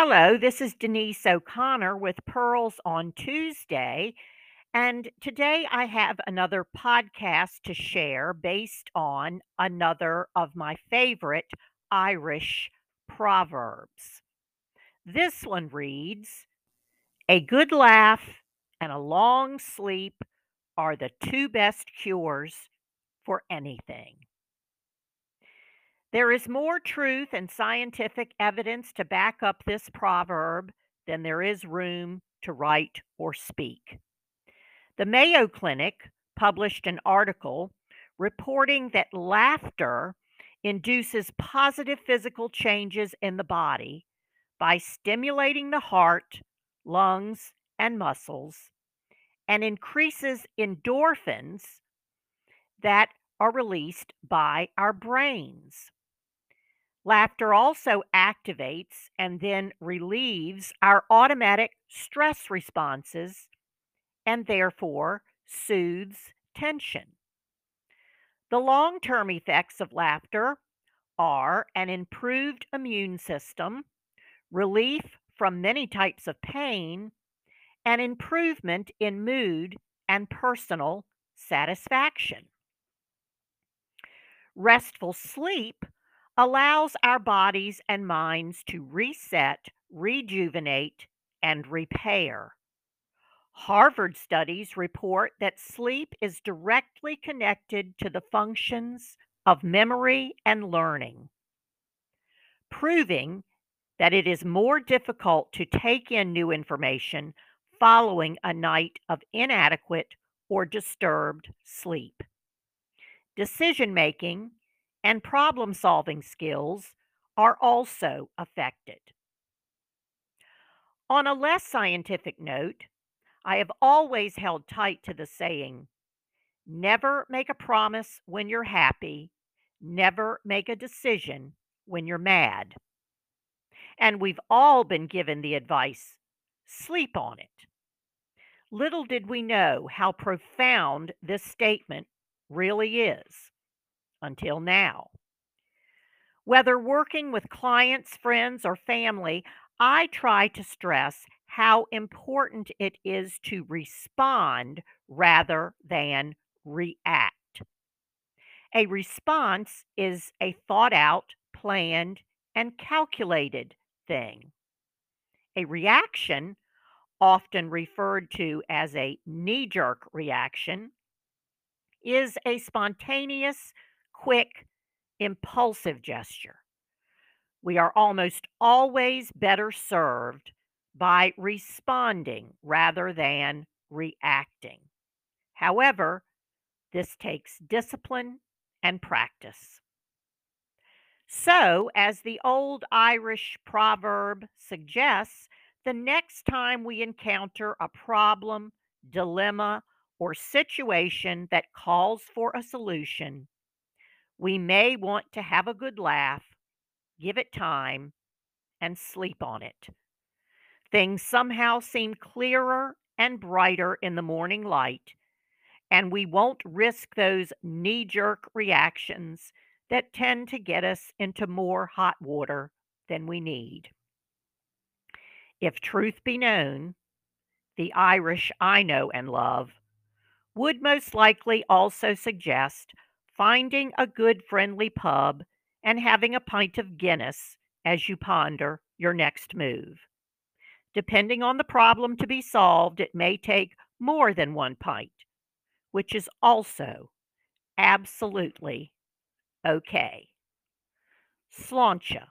Hello, this is Denise O'Connor with Pearls on Tuesday. And today I have another podcast to share based on another of my favorite Irish proverbs. This one reads A good laugh and a long sleep are the two best cures for anything. There is more truth and scientific evidence to back up this proverb than there is room to write or speak. The Mayo Clinic published an article reporting that laughter induces positive physical changes in the body by stimulating the heart, lungs, and muscles, and increases endorphins that are released by our brains. Laughter also activates and then relieves our automatic stress responses and therefore soothes tension. The long term effects of laughter are an improved immune system, relief from many types of pain, and improvement in mood and personal satisfaction. Restful sleep allows our bodies and minds to reset, rejuvenate, and repair. Harvard studies report that sleep is directly connected to the functions of memory and learning, proving that it is more difficult to take in new information following a night of inadequate or disturbed sleep. Decision making and problem solving skills are also affected. On a less scientific note, I have always held tight to the saying never make a promise when you're happy, never make a decision when you're mad. And we've all been given the advice sleep on it. Little did we know how profound this statement really is until now. Whether working with clients, friends, or family, I try to stress how important it is to respond rather than react. A response is a thought out, planned, and calculated thing. A reaction, often referred to as a knee jerk reaction, is a spontaneous quick, impulsive gesture. We are almost always better served by responding rather than reacting. However, this takes discipline and practice. So, as the old Irish proverb suggests, the next time we encounter a problem, dilemma, or situation that calls for a solution, we may want to have a good laugh, give it time, and sleep on it. Things somehow seem clearer and brighter in the morning light, and we won't risk those knee jerk reactions that tend to get us into more hot water than we need. If truth be known, the Irish I know and love would most likely also suggest finding a good friendly pub, and having a pint of Guinness as you ponder your next move. Depending on the problem to be solved, it may take more than one pint, which is also absolutely okay. Sláinte.